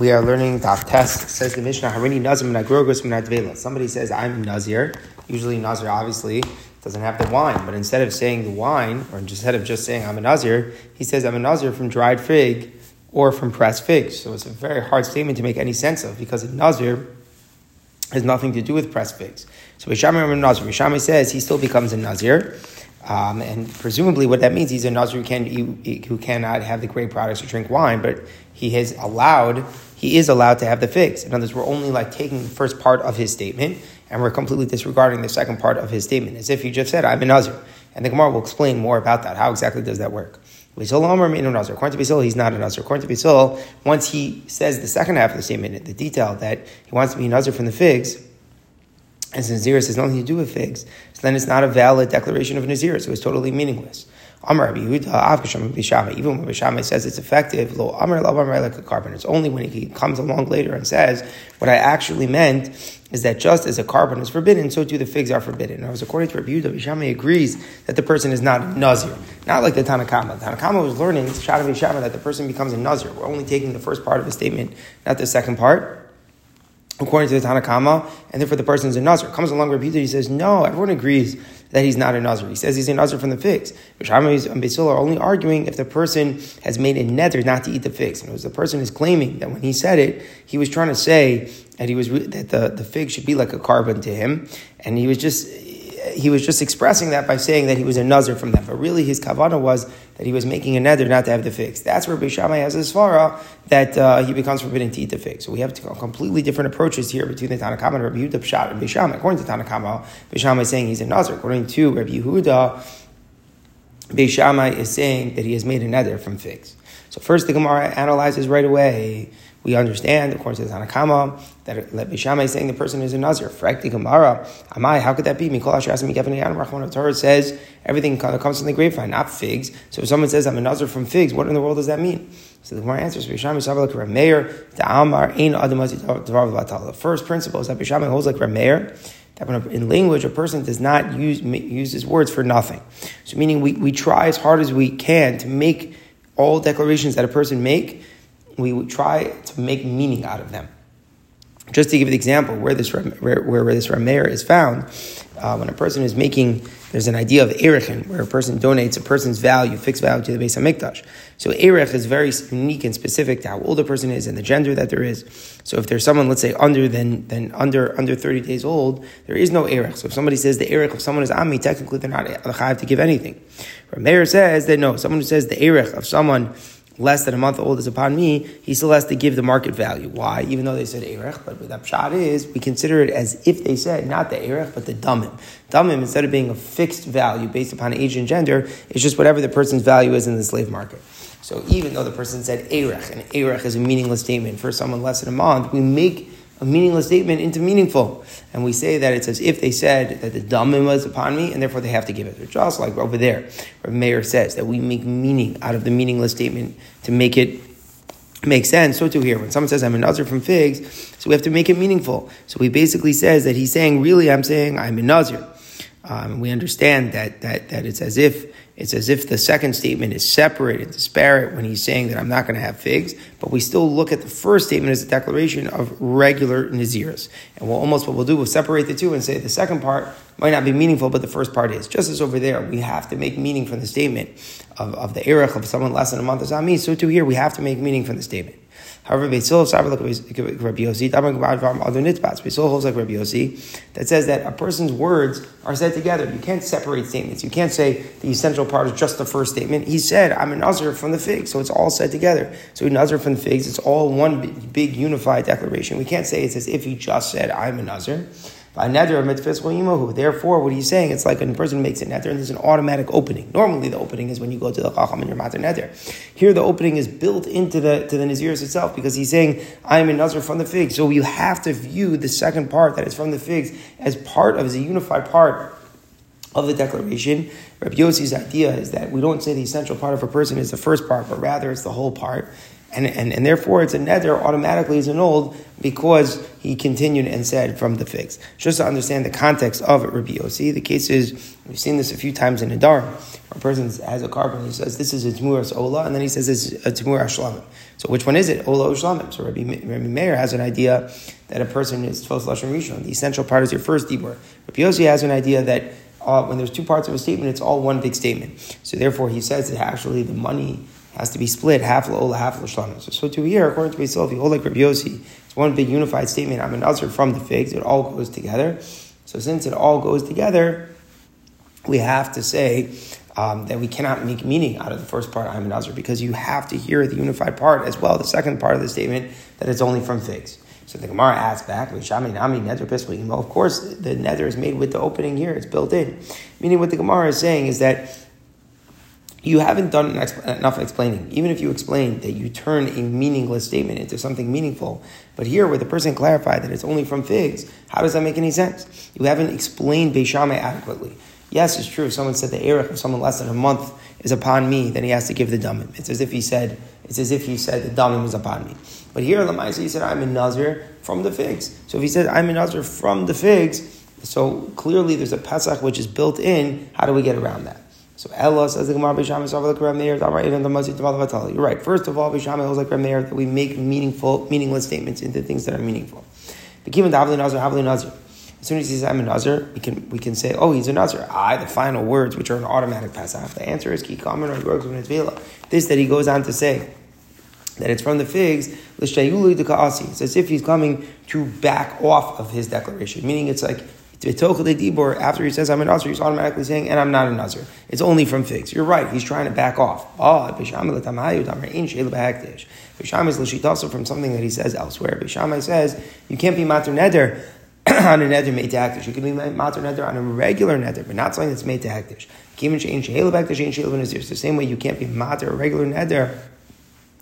We are learning Daf Tes. Says the Mishnah, Harini Nazir Minagrogos Minadvela. Somebody says, I'm Nazir. Usually, Nazir obviously doesn't have the wine, but instead of saying the wine, or instead of just saying I'm a Nazir, he says, I'm a Nazir from dried fig or from pressed figs. So it's a very hard statement to make any sense of because a Nazir has nothing to do with pressed figs. So Bishami Nazir. Bishami says he still becomes a Nazir. Um, and presumably, what that means, he's a Nazir who, can, who cannot have the grape products or drink wine, but he has allowed, he is allowed to have the figs. In other words, we're only like taking the first part of his statement, and we're completely disregarding the second part of his statement, as if he just said, I'm a Nazir. And the Gemara will explain more about that. How exactly does that work? According to Basil, he's not a Nazir. According to Basil, once he says the second half of the statement, the detail that he wants to be a Nazir from the figs, and since Naziris has nothing to do with figs, so then it's not a valid declaration of Nazir, so it's totally meaningless. Amar Even when Bishama says it's effective, lo Amar like a carbon. It's only when he comes along later and says, what I actually meant is that just as a carbon is forbidden, so too the figs are forbidden. Now, according to Rabbi Yehuda, Bishama agrees that the person is not a Nazir. Not like the Tanakama. The Tanakama was learning, Shadav Bishama, that the person becomes a Nazir. We're only taking the first part of the statement, not the second part according to the Tanakama, and therefore the person is a Nazir. Comes along Yehuda, he says, no, everyone agrees that he's not a Nazir. He says he's a Nazir from the figs. Rishama and Basil are only arguing if the person has made a neder not to eat the figs. And it was the person is claiming that when he said it, he was trying to say that he was that the, the fig should be like a carbon to him, and he was just he was just expressing that by saying that he was a nazir from that. But really, his kavana was that he was making a neder not to have the figs. That's where Beishamai has his svara that uh, he becomes forbidden to eat the figs. So we have completely different approaches here between the Tanakama and Rabbi Yehuda Pshat and Beishamai. According to Tanakama, Beishamai is saying he's a nazir. According to Rabbi Yehuda, Beishamai is saying that he has made a neder from figs. So first, the Gemara analyzes right away we understand, according to the Tanakama, that Bishama is saying the person is a Nazir. Frakti Gemara, Amai, how could that be? Mikol Asher Asim Rachman Torah says everything comes from the grapevine, not figs. So if someone says I'm a Nazir from figs, what in the world does that mean? So the Gemara answers, Bishama is like Rameir, Ta'amar, Ein Adamazi Tavav The first principle is that Bishama holds like Rameir, that when in language a person does not use use his words for nothing. So meaning we, we try as hard as we can to make all declarations that a person make we would try to make meaning out of them. Just to give the example where this where, where this Rameir is found, uh, when a person is making, there's an idea of Erechin, where a person donates a person's value, fixed value to the base of mikdash. So Erech is very unique and specific to how old a person is and the gender that there is. So if there's someone, let's say, under than, than under under 30 days old, there is no Erech. So if somebody says the Erech of someone is Ami, technically they're not Chayiv to give anything. Rameir says that no, someone who says the Erech of someone less than a month old is upon me, he still has to give the market value. Why? Even though they said Erech, but the pshat is, we consider it as if they said not the Erech, but the Damim. Damim, instead of being a fixed value based upon age and gender, it's just whatever the person's value is in the slave market. So even though the person said Erech, and Erech is a meaningless statement for someone less than a month, we make a meaningless statement into meaningful. And we say that it's as if they said that the damim was upon me, and therefore they have to give it. Just like over there, where Meir says that we make meaning out of the meaningless statement to make it make sense. So too here, when someone says I'm a nazir from figs, so we have to make it meaningful. So he basically says that he's saying, really, I'm saying I'm a nazir. Um, we understand that, that, that it's as if it's as if the second statement is separate and disparate when he's saying that I'm not going to have figs, but we still look at the first statement as a declaration of regular naziris. And we'll almost what we'll do, we'll separate the two and say the second part might not be meaningful, but the first part is. Just as over there, we have to make meaning from the statement of, of the erech of someone less than a month as Ami, so too here we have to make meaning from the statement. However, Beisil Savar like Rabbi Yossi, Beisil holds like Rabbi Yossi, that says that a person's words are said together. You can't separate statements. You can't say the essential part is just the first statement. He said, I'm a Nazir from the fig, so it's all said together. So Nazir from the figs, it's all one big, big unified declaration. We can't say it's as if he just said, I'm a Nazir. By neder of Therefore, what he's saying, it's like when a person makes a neder and there's an automatic opening. Normally, the opening is when you go to the chacham and your matter neder. Here, the opening is built into the to the naziris itself because he's saying, "I am a nazir from the figs." So you have to view the second part that is from the figs as part of as a unified part of the declaration. Rabbi Yossi's idea is that we don't say the essential part of a person is the first part, but rather it's the whole part. And, and, and therefore it's a neder automatically is annulled because he continued and said from the figs. Just to understand the context of it, Rabbi Yossi, the case is, we've seen this a few times in Adar. A person has a carbon, he says, this is a Tmuras Ola, and then he says this is a Tmur Shlamim. So which one is it? Ola or Shlamim? So Rabbi, Rabbi Meir has an idea that a person is Tfos Lashon Rishon. The essential part is your first Dibur. Rabbi Yossi has an idea that uh, when there's two parts of a statement, it's all one big statement. So therefore, he says that actually the money has to be split half la'ola, half l'shlamim. So, so to here, according to Beisil, if you hold like Rabbi it's one big unified statement. I'm an nazir from the figs. It all goes together. So since it all goes together, we have to say um, that we cannot make meaning out of the first part, I'm an nazir, because you have to hear the unified part as well, the second part of the statement, that it's only from figs. So the Gemara asks back, Of course, the neder is made with the opening here, it's built in. Meaning, what the Gemara is saying is that you haven't done enough explaining. Even if you explain that you turn a meaningless statement into something meaningful, but here where the person clarified that it's only from figs, how does that make any sense? You haven't explained Beishamai adequately. Yes, it's true. If someone said the Erech of someone less than a month is upon me, then he has to give the damim. It's as if he said, it's as if he said the damim is upon me. But here, Lamaisa, he said, I'm in Nazir from the figs. So if he said, I'm in Nazir from the figs, so clearly there's a Pesach which is built in. How do we get around that? So Ella says the Gemara Bisham is like Rameir. You're right. First of all, like that we make meaningful, meaningless statements into things that are meaningful. As soon as he says I'm a Nazir, we can we can say, oh, he's a Nazir. I the final words, which are an automatic pass The answer is Kikaman or This that he goes on to say that it's from the figs, it's as if he's coming to back off of his declaration, meaning it's like after he says I'm a Nazir, he's automatically saying, and I'm not a Nazir. It's only from figs. You're right, he's trying to back off. Ah, Bisham is Lashitasa from something that he says elsewhere. Bisham says, you can't be Mater Neder on a Neder made to Hektish. You can be Mater Neder on a regular Neder, but not something that's made to Hektish. It's the same way you can't be Mater, a regular Neder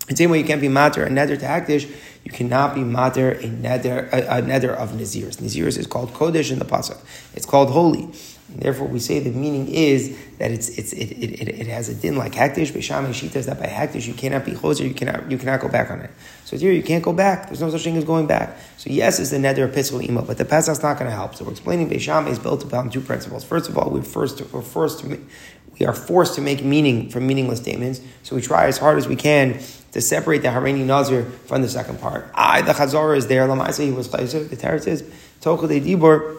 the same way you can't be mater a neder to akdish, you cannot be mater a neder a, a neder of nazirs. Nazirs is called kodesh in the pasuk. It's called holy. And therefore, we say the meaning is that it's, it's, it, it, it, has a din like Hakdish, Bisham Shita, that by Hakdish you cannot be choser, you cannot, you cannot go back on it. So here you can't go back. There's no such thing as going back. So yes, it's the neder epistle email, but the pasuk's not going to help. So we're explaining Bisham is built upon two principles. First of all, we're first to, we're first we are forced to make meaning from meaningless statements. So we try as hard as we can to separate the Harini Nazir from the second part. I, the Chazorah is there. Lamaisa, he was Chayzer. The Torah says, Tochel de Dibor,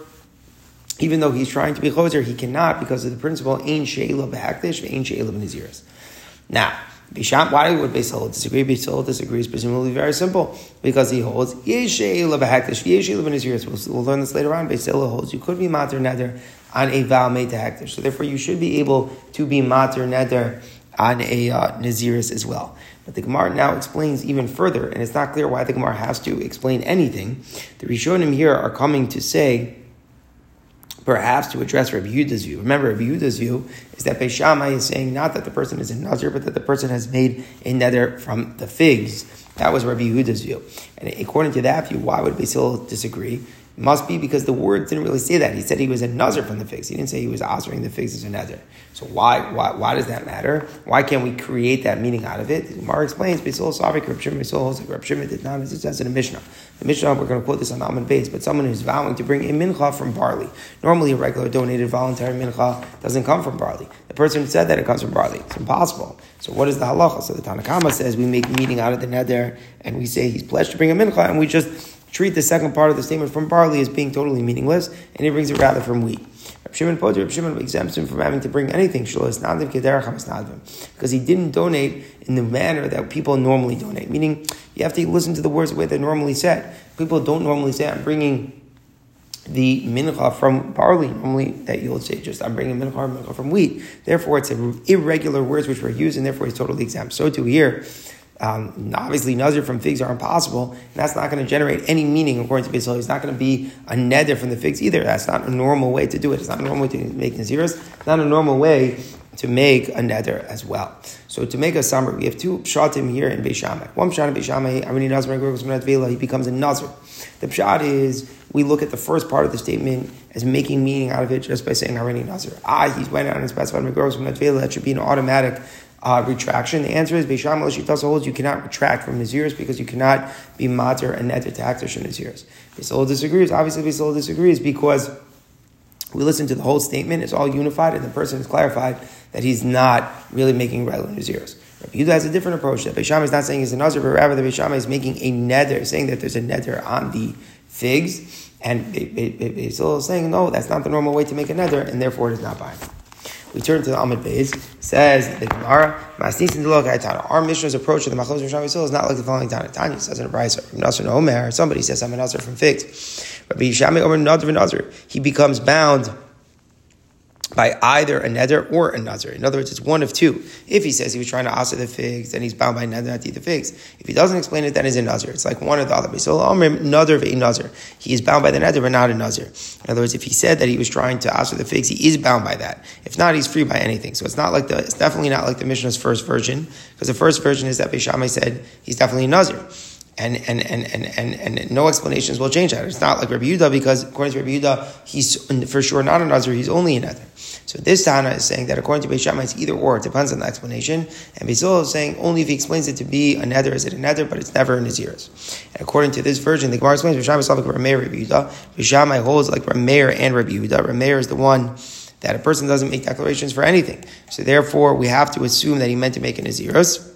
even though he's trying to be Choser, he cannot because of the principle, Ein She'ela Behakdish, Ein She'ela B'Naziris. Now, Bisham, why would Beisol disagree? Beisol disagrees presumably very simple because he holds Yesheila Behakdish, Yesheila B'Naziris. We'll, we'll learn this later on. Beisol holds you could be Mater Neder on a vow made to Hektish. So therefore, you should be able to be Mater Neder on a uh, Naziris as well. But the Gemara now explains even further, and it's not clear why the Gemara has to explain anything. The Rishonim here are coming to say, perhaps to address Rabbi Yehuda's view. Remember, Rabbi Yehuda's view is that Beishamai is saying not that the person is a Nazir, but that the person has made a neder from the figs. That was Rabbi Yehuda's view. And according to that view, why would Basil disagree? Must be because the word didn't really say that. He said he was a nazir from the figs. He didn't say he was answering the figs as a nazir. So why, why, why does that matter? Why can't we create that meaning out of it? The Gemara explains, Beisol Savik, Reb did not, as in the Mishnah. The Mishnah, we're going to quote this on Amud base, but someone who's vowing to bring a mincha from barley. Normally a regular donated voluntary mincha doesn't come from barley. The person said that it comes from barley. It's impossible. So what is the halacha? So the Tanakama says we make meaning out of the neder and we say he's pledged to bring a mincha and we just treat the second part of the statement from barley as being totally meaningless, and he brings it rather from wheat. Reb Shimon Potter, Reb Shimon exempts him from having to bring anything because he didn't donate in the manner that people normally donate. Meaning, you have to listen to the words the way they're normally said. People don't normally say, "I'm bringing." the mincha from barley, normally that you'll say just I'm bringing mincha, mincha from wheat. Therefore, it's irregular words which were used, and therefore he's totally exempt. So too here, um, obviously, nazir from figs are impossible, and that's not going to generate any meaning according to Basil. It's not going to be a neder from the figs either. That's not a normal way to do it. It's not a normal way to make naziris. It's not a normal way to make a neder as well. So to make a summary, we have two pshatim here in Beishamai. One pshat in Beishamai, Arini Nazir he becomes a nazir. The pshat is we look at the first part of the statement as making meaning out of it just by saying Arini Nazir. Ah, he's went out and specified Megorgos That should be an automatic uh, retraction? The answer is Beisham Lashit holds you cannot retract from Naziris because you cannot be mater and neder to Akdash Naziris. Beisol disagrees. Obviously, Beisol disagrees because we listen to the whole statement, it's all unified, and the person is clarified that he's not really making regular Naziris. Rabbi has a different approach. That Beisham is not saying he's a Nazir, but rather the Beisham is making a neder, saying that there's a neder on the figs, and Beisol is saying, no, that's not the normal way to make a neder, and therefore it is not binding. We turn to the Amud Beis. Says the Gemara, Our Mishnah's approach to the Machlos Rishon is not like the following Tana. Tanya says in a Brisa from Nasr Omer. Somebody says I'm a Nasr from figs. Rabbi Yishami Omer Nadr Nazir. He becomes bound by either a neder or a nazir. In other words, it's one of two. If he says he was trying to answer the figs, then he's bound by neder not to eat the figs. If he doesn't explain it, then he's a nazir. It's like one or the other. So neder a nazir. He is bound by the neder, but not a nazir. In other words, if he said that he was trying to answer the figs, he is bound by that. If not, he's free by anything. So it's not like the. It's definitely not like the Mishnah's first version, because the first version is that Beishamai said he's definitely a nazir and and, and, and, and, no explanations will change that. It's not like Rabbi Yudah because according to Rabbi Yudah, he's for sure not a Nazir, he's only a Neder. So this Tana is saying that according to Beis Shammai, it's either or. It depends on the explanation. And Beisol is saying only if he explains it to be a neder is it a neder, but it's never a naziris. And according to this version, the Gemara explains Beis Shammai is like Rameir Rabbi Yehuda. Beis Shammai holds like Rameir and Rabbi Yehuda. Rameir is the one that a person doesn't make declarations for anything. So therefore, we have to assume that he meant to make a naziris.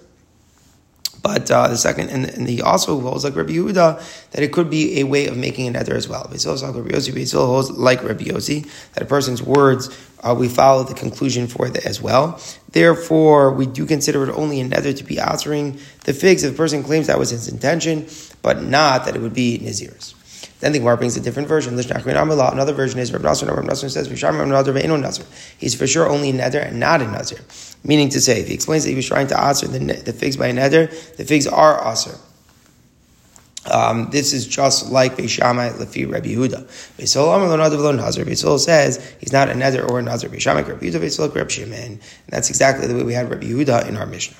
But uh, the second, and, and he also holds like Rabbi Yehuda that it could be a way of making an ether as well. Basil holds like Rabbi Yossi that a person's words uh, we follow the conclusion for that as well. Therefore, we do consider it only a neder to be altering the figs if a person claims that was his intention, but not that it would be Naziris. Then the Gemara brings a different version. Another version is Rabbi Nasser. Rabbi Nasser says, He's for sure only a neder and not a nazir. Meaning to say, if he explains that he was trying to answer the, the figs by a neder, the figs are aser. Um, this is just like Beishamai Lefi Rabbi Yehuda. Beisol Amar Lo Nazir. Beisol says he's not a neder or a Nazir. Beishamai Rabbi Yehuda. Beisol Rabbi Shimon. And that's exactly the way we had Rabbi Yehuda in our Mishnah.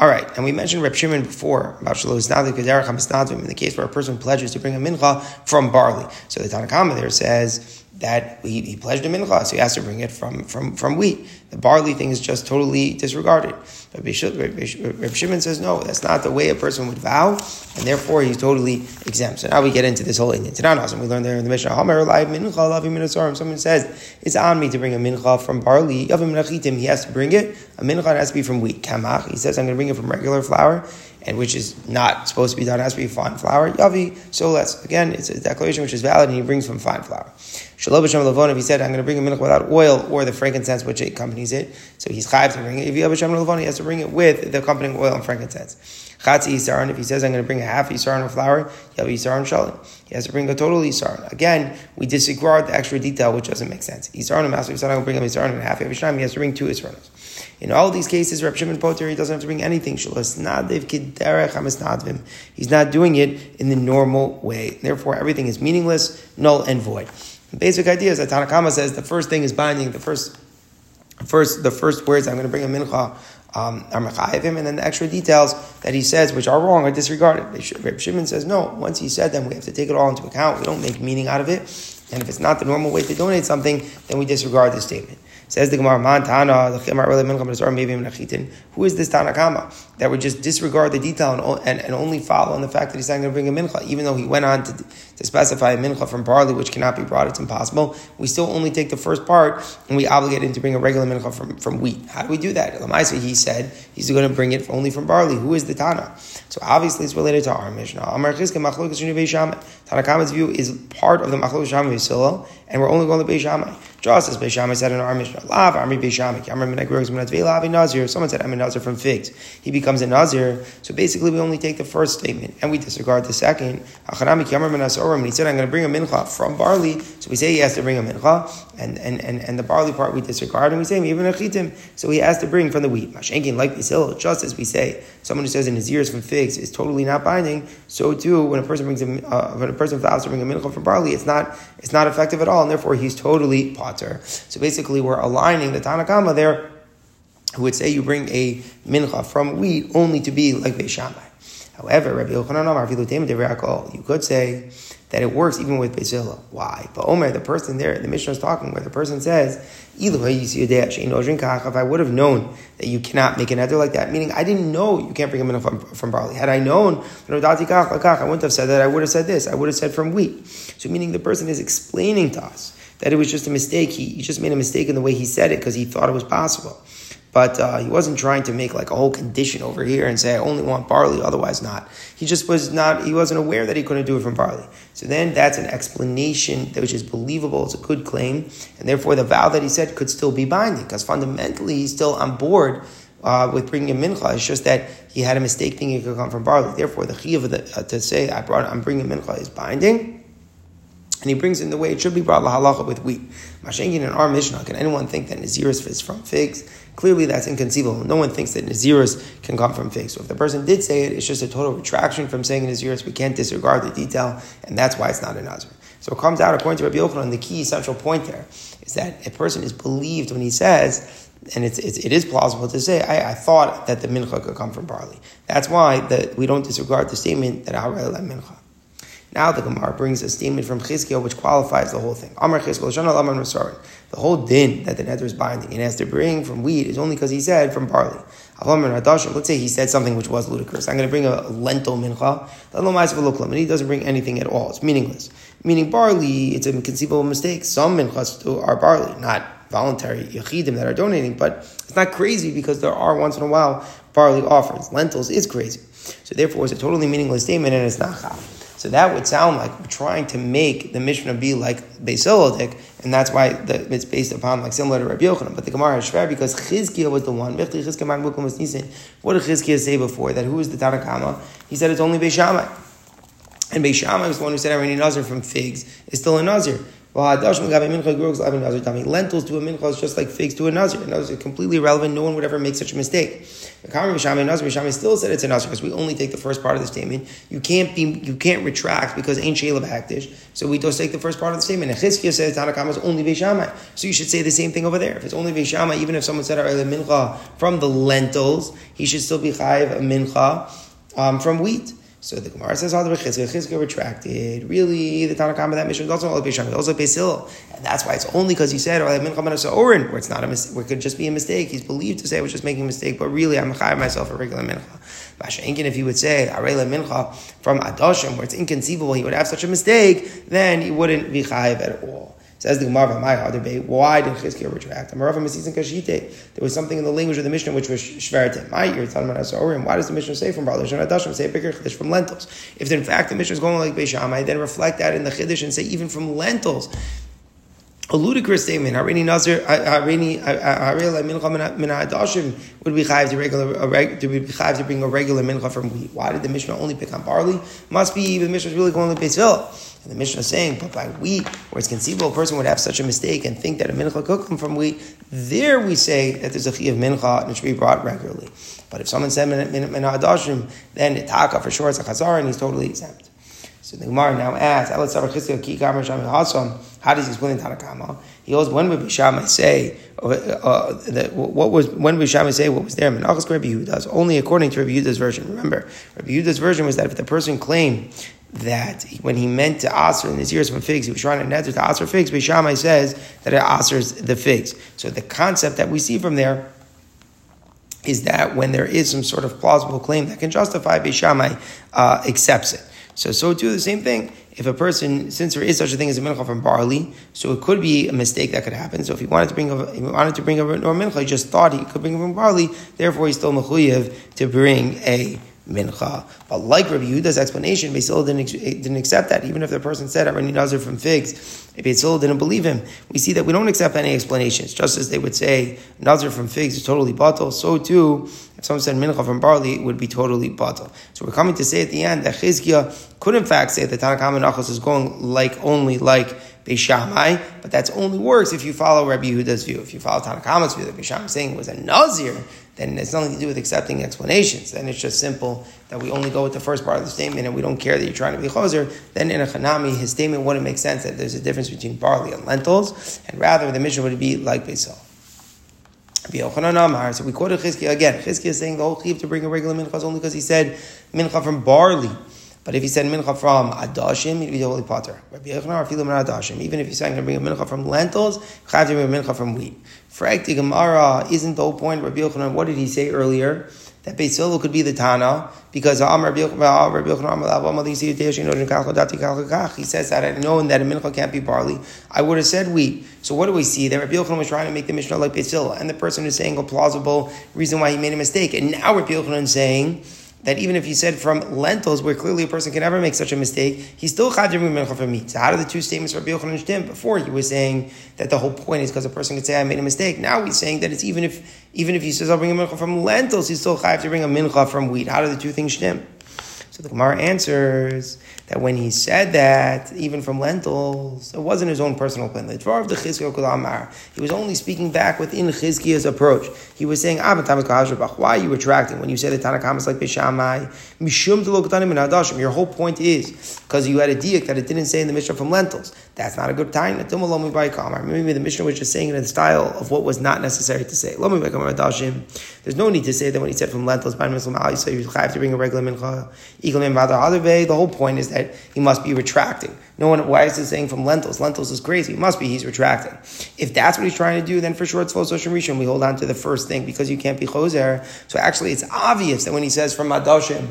All right, and we mentioned Reb Shimon before about Shalosh Nadik Kederach in the case where a person pledges to bring a mincha from barley. So the Tanakhama there says that he, he pledged a mincha, so he has to bring it from, from, from wheat. The barley thing is just totally disregarded. But Reb Shimon says, no, that's not the way a person would vow, and therefore he's totally exempt. So now we get into this whole Indian Tananas, and we learn there in the Mishnah, someone says, it's on me to bring a mincha from barley, he has to bring it, a mincha has to be from wheat. Kamach, he says, I'm going to bring it from regular flour, and which is not supposed to be done, has to be fine flour. Yavi, so let's, again, it's a declaration which is valid, and he brings from fine flour. Shalom Hashem Levon, if he said, I'm going to bring a mincha without oil or the frankincense which accompanies it, so he's chayiv to bring it. If you have Hashem Levon, he has to bring it with the accompanying oil and frankincense. Chatzi Yisaron, if he says, I'm going to bring a half Yisaron of flour, you have Yisaron Shalim. He has to bring a total Yisaron. Again, we disregard the extra detail, which doesn't make sense. Yisaron, the master, going to bring a Yisaron and a half every time, he has to bring two Yisaronos. In all these cases, Reb Shimon Poter, he doesn't have to bring anything. He's not doing it in the normal way. Therefore, everything is meaningless, null, and void. Basic idea is that Tanakama says the first thing is binding, the first, first, the first words I'm going to bring a mincha um, are him, and then the extra details that he says, which are wrong, are disregarded. Reb Shimon says, no, once he said them, we have to take it all into account. We don't make meaning out of it. And if it's not the normal way to donate something, then we disregard the statement. Says the Gemara, Man Tana, who is this Tanakama that would just disregard the detail and, and, and only follow on the fact that he's not going to bring a mincha, even though he went on to, to specify a mincha from barley, which cannot be brought, it's impossible. We still only take the first part and we obligate him to bring a regular mincha from, from wheat. How do we do that? Lamaisa, he said he's going to bring it only from barley. Who is the Tana? So obviously it's related to our Mishnah. Tanakama's view is part of the Machlok Shammai and we're only going to Beis Shammai. Just as Beishamai said in our Mishnah, Lav Amri Beishamai, Amri Menagrog's Menatvela Nazir. Someone said I'm a Nazir from figs. He becomes a Nazir. So basically, we only take the first statement and we disregard the second. And he said I'm going to bring a mincha from barley. So we say he has to bring a mincha, and and and, and the barley part we disregard, and we say even a chitim. So he has to bring from the wheat. Mashenkin like Bisil, just as we say someone who says in his ears from figs is totally not binding. So too, when a person brings a uh, when a person vows to bring a mincha from barley, it's not it's not effective at all, and therefore he's totally potter. So basically, we're aligning the Tanakama there, who would say you bring a mincha from wheat only to be like Beishamai. However, Rabbi Yochanan Amar you could say that it works even with Bezillah. Why? But Omer, the person there, the Mishnah is talking where the person says, if I would have known that you cannot make an eder like that, meaning I didn't know you can't bring a mincha from, from barley. Had I known, I wouldn't have said that. I would have said this. I would have said from wheat. So meaning the person is explaining to us that it was just a mistake. He, he just made a mistake in the way he said it because he thought it was possible. But uh, he wasn't trying to make like a whole condition over here and say I only want barley, otherwise not. He just was not. He wasn't aware that he couldn't do it from barley. So then that's an explanation that which is believable. It's a good claim, and therefore the vow that he said could still be binding because fundamentally he's still on board uh, with bringing a mincha. It's just that he had a mistake thinking it could come from barley. Therefore, the chiyuv uh, to say I brought I'm bringing mincha is binding. And he brings in the way it should be brought lahalacha with wheat. Mashenkin in our Mishnah, can anyone think that Naziris is from figs? Clearly, that's inconceivable. No one thinks that Naziris can come from figs. So if the person did say it, it's just a total retraction from saying Naziris. We can't disregard the detail, and that's why it's not a Nazir. So it comes out, according to Rabbi Yochanan, the key central point there is that a person is believed when he says, and it's, it's it is plausible to say, I, I, thought that the mincha could come from barley. That's why that we don't disregard the statement that I'll mincha. Now the Gemara brings a statement from Chizkiel which qualifies the whole thing. Amar The whole din that the neder is binding and has to bring from wheat is only because he said from barley. Let's say he said something which was ludicrous. I'm going to bring a lentil mincha, and he doesn't bring anything at all. It's meaningless. Meaning barley, it's a conceivable mistake. Some minchas are barley, not voluntary yachidim that are donating, but it's not crazy because there are once in a while barley offerings. Lentils is crazy. So therefore, it's a totally meaningless statement and it's not chaf. So that would sound like trying to make the Mishnah be like Beisolodik, and that's why the, it's based upon like similar to Rabbi Yochanan. But the Gemara is fair because Chizkiah was the one. What did Chizkiah say before? That who is the Tanakama? He said it's only Beishamai. And Beishamai was the one who said Iranian Nazir from figs is still a Nazir. Lentils to a mincha is just like figs to a nazir. And those completely irrelevant. No one would ever make such a mistake. Mishami still said it's a nazir because we only take the first part of the statement. You can't be, you can't retract because ain't shayla hektish. So we just take the first part of the statement. And Chizkiah says Tanakama is only Beishamai. So you should say the same thing over there. If it's only Beishamai, even if someone said mincha from the lentils, he should still be chayiv a mincha um, from wheat. So the Gemara says, "All the Chizkiah retracted." Really, the Tanakhama that mission is also all Beisham, also Beisil, and that's why it's only because he said, "Or Orin," where it's not a mis- where it could just be a mistake. He's believed to say I was just making a mistake, but really I'm chayav myself a regular mincha. Mashenkin, if he would say Arela mincha from Adoshim, where it's inconceivable he would have such a mistake, then he wouldn't be chayav at all. Says the Gemara, my other debate, why did Chizkiah retract? There was something in the language of the Mishnah which was shvertim. My about Asorim. Why does the Mishnah say from Balash and Adashim? Say bigger Chiddush from lentils. If in fact the Mishnah is going like Beishamai, then reflect that in the Chiddush and say even from lentils a ludicrous statement. Harini Nazir, Harini Haril Mincha Min Adashim would be chayiv to regular to be chayiv to bring a regular mincha from wheat. Why did the Mishnah only pick on barley? Must be the Mishnah is really going to Beisville. And the Mishnah is saying, but by wheat, where it's conceivable a person would have such a mistake and think that a mincha could come from wheat, there we say that there's a chi of mincha and it should be brought regularly. But if someone said mincha adashim, then taka for sure it's a chazar and he's totally exempt. So the Gemara now asks, how does he explain Tanakama? He goes, when would Bishamai say, uh, uh, what was, when would Bishamai say what was there? Menachas Rabbi Yehuda's, only according to Rabbi Yehuda's version. Remember, Rabbi Yehuda's version was that if the person claimed that when he meant to aser in his ears from figs, he was trying to neder to aser figs, but Shammai says that it asers the figs. So the concept that we see from there is that when there is some sort of plausible claim that can justify, Beishamai uh, accepts it. So, so too, the same thing. If a person, since there is such a thing as a mincha from barley, so it could be a mistake that could happen. So if he wanted to bring a, he wanted to bring a, mincha, he just thought he could bring from barley, therefore he's still mechuyev to bring a mincha. But like Rabbi Yehuda's explanation, Basil didn't, eh, didn't accept that. Even if the person said, I already nazir from figs, if Basil didn't believe him, we see that we don't accept any explanations. Just as they would say, nazir from figs is totally bottle, so too, if someone said mincha from barley, it would be totally bottle. So we're coming to say at the end that Chizkiah could in fact say that Tanakh Nachos is going like only like Beishamai, but that's only works if you follow Rabbi Yehuda's view. If you follow Tanakama's view that Beishamai is saying was a Nazir, then it's nothing to do with accepting explanations. Then it's just simple that we only go with the first part of the statement and we don't care that you're trying to be choser. Then in a Hanami, his statement wouldn't make sense that there's a difference between barley and lentils, and rather the mission would be like Beisal. So we quoted Chizkiah again. Chizkiah is saying the whole chiv to bring a regular mincha only because he said mincha from barley. But if he said mincha from adashim, he'd be totally potter. Rabbi Yochanan, filim adashim. Even if he's saying to bring a mincha from lentils, chayav to bring a mincha from wheat. Frakti Gemara isn't the whole point. Rabbi Yochanan, what did he say earlier? That Beis could be the Tana because He says that I know that a mincha can't be barley. I would have said wheat. So what do we see? That Rabbi Yochanan was trying to make the Mishnah like Beis and the person is saying a plausible reason why he made a mistake. And now Rabbi Yochanan is saying that even if he said from lentils, where clearly a person can never make such a mistake, he's still chadrim mincha from meat. So how do the two statements for Yochanan Shtim? Before he was saying that the whole point is because a person could say I made a mistake. Now he's saying that it's even if even if he says I'll bring a mincha from lentils, he's still chayav to bring a mincha from wheat. How do the two things shtim? So the Gemara answers that when he said that, even from lentils, it wasn't his own personal opinion. He was only speaking back within Chizkiya's approach. He was saying, ah, why are you retracting when you say the Tanakh is like Bishamai? Your whole point is because you had a diak that it didn't say in the Mishnah from lentils. That's not a good time. Maybe the Mishnah was just saying it in the style of what was not necessary to say. There's no need to say that when he said from lentils, so you have to bring a regular mincha. The whole point is that that he must be retracting. No one, why is he saying from lentils? Lentils is crazy. It must be he's retracting. If that's what he's trying to do, then for sure it's Fososhim Rishon. We hold on to the first thing because you can't be Choser. So actually, it's obvious that when he says from Madoshim,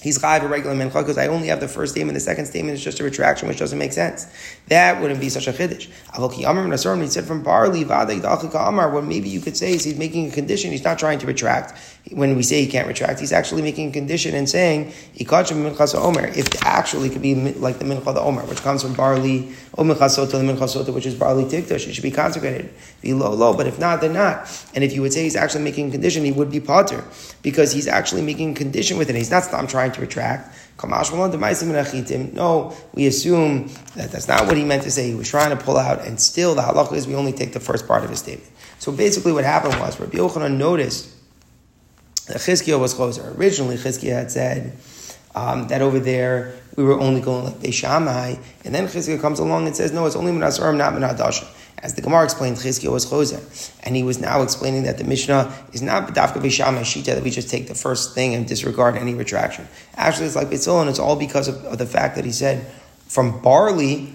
he's chayiv a regular mincha because I only have the first statement. The second statement is just a retraction, which doesn't make sense. That wouldn't be such a chiddush. Avoki Amar Nasarim, he said from barley dachika Amar. What maybe you could say is he's making a condition. He's not trying to retract. When we say he can't retract, he's actually making a condition and saying ikachim minchas omer. If it actually could be like the mincha the omer, which comes from barley o minchasota the minchasota, which is barley tiktush, it should be consecrated. Be low low, but if not, then not. And if you would say he's actually making a condition, he would be potter because he's actually making a condition with it. He's not. I'm trying trying to retract. No, we assume that that's not what he meant to say. He was trying to pull out, and still the halacha is we only take the first part of his statement. So basically, what happened was Rabbi Yochanan noticed that Chizkiah was closer. Originally, Chizkiah had said um, that over there we were only going like Beishamai, and then Chizkiah comes along and says, no, it's only Minasarim, not Minadashim. As the Gemara explained, Chizkiah was choser, and he was now explaining that the Mishnah is not B'davka B'Shama Shita that we just take the first thing and disregard any retraction. Actually, it's like Bitzil, and it's all because of, of, the fact that he said from barley,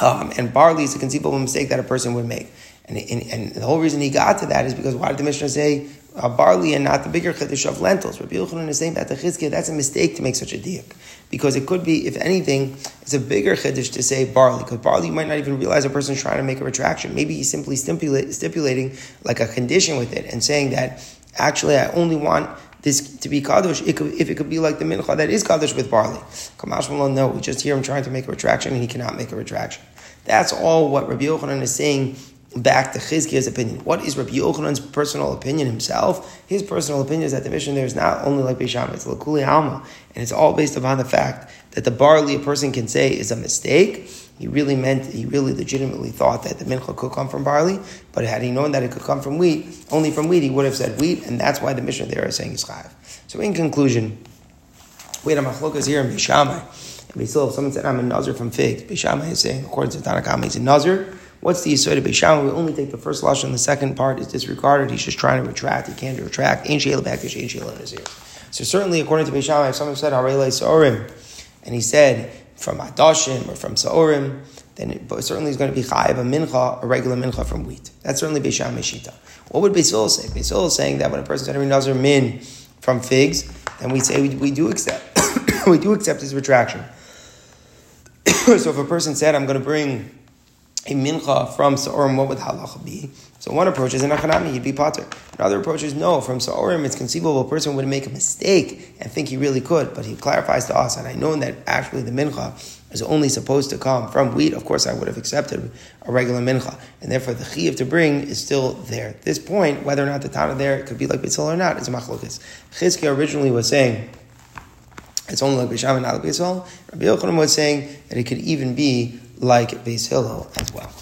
um, and barley is a conceivable mistake that a person would make. And, and, and, the whole reason he got to that is because why did the Mishnah say uh, barley and not the bigger chiddush of lentils. Rabbi Yochanan is saying that the chizkiah, that's a mistake to make such a diak. Because it could be, if anything, it's a bigger chiddush to say barley. Because barley, you might not even realize a person's trying to make a retraction. Maybe he's simply stipulate, stipulating like a condition with it and saying that actually I only want this to be kadosh it could, if it could be like the mincha that is kadosh with barley. Kamash no, we just hear him trying to make a retraction and he cannot make a retraction. That's all what Rabbi Yochanan is saying back to Chizkiah's opinion. What is Rabbi Yochanan's personal opinion himself? His personal opinion is that the mission there is not only like Beisham, it's Lakuli Alma, and it's all based upon the fact that the barley a person can say is a mistake. He really meant, he really legitimately thought that the mincha could come from barley, but had he known that it could come from wheat, only from wheat, he would have said wheat, and that's why the mission there is saying is chayav. So in conclusion, we had a machlokas here in Beishamai. And if someone said, I'm a Nazir from figs, Beishamai is saying, according to Tanakh, he's a Nazir, What's the Yisoid of Beisham? We only take the first lashon, the second part is disregarded. He's just trying to retract. He can't retract. Ain't Sheila Bakish, ain't Sheila in his ear. So certainly, according to Beisham, if someone said Harele Saorim, and he said from Adashim or from Saorim, then it, certainly he's going to be chayiv a mincha, a regular mincha from wheat. That's certainly Beisham Meshita. What would Beisol say? Beisol is saying that when a person said nazar min from figs, then we say we, we do accept we do accept his retraction. so if a person said, I'm going to bring a mincha from Sa'orim, what would halacha be? So one approach is an Achanami, he'd be potter. Another approach is no, from Sa'orim, it's conceivable a person would make a mistake and think he really could, but he clarifies to us, and I know that actually the mincha is only supposed to come from wheat, of course I would have accepted a regular mincha, and therefore the chiv to bring is still there. At this point, whether or not the tana there could be like Bitzal or not, is a machlokis. Chizkiah originally was saying, it's only like Bisham and not like Rabbi Yochanan was saying that it could even be like Beis Hillel as well.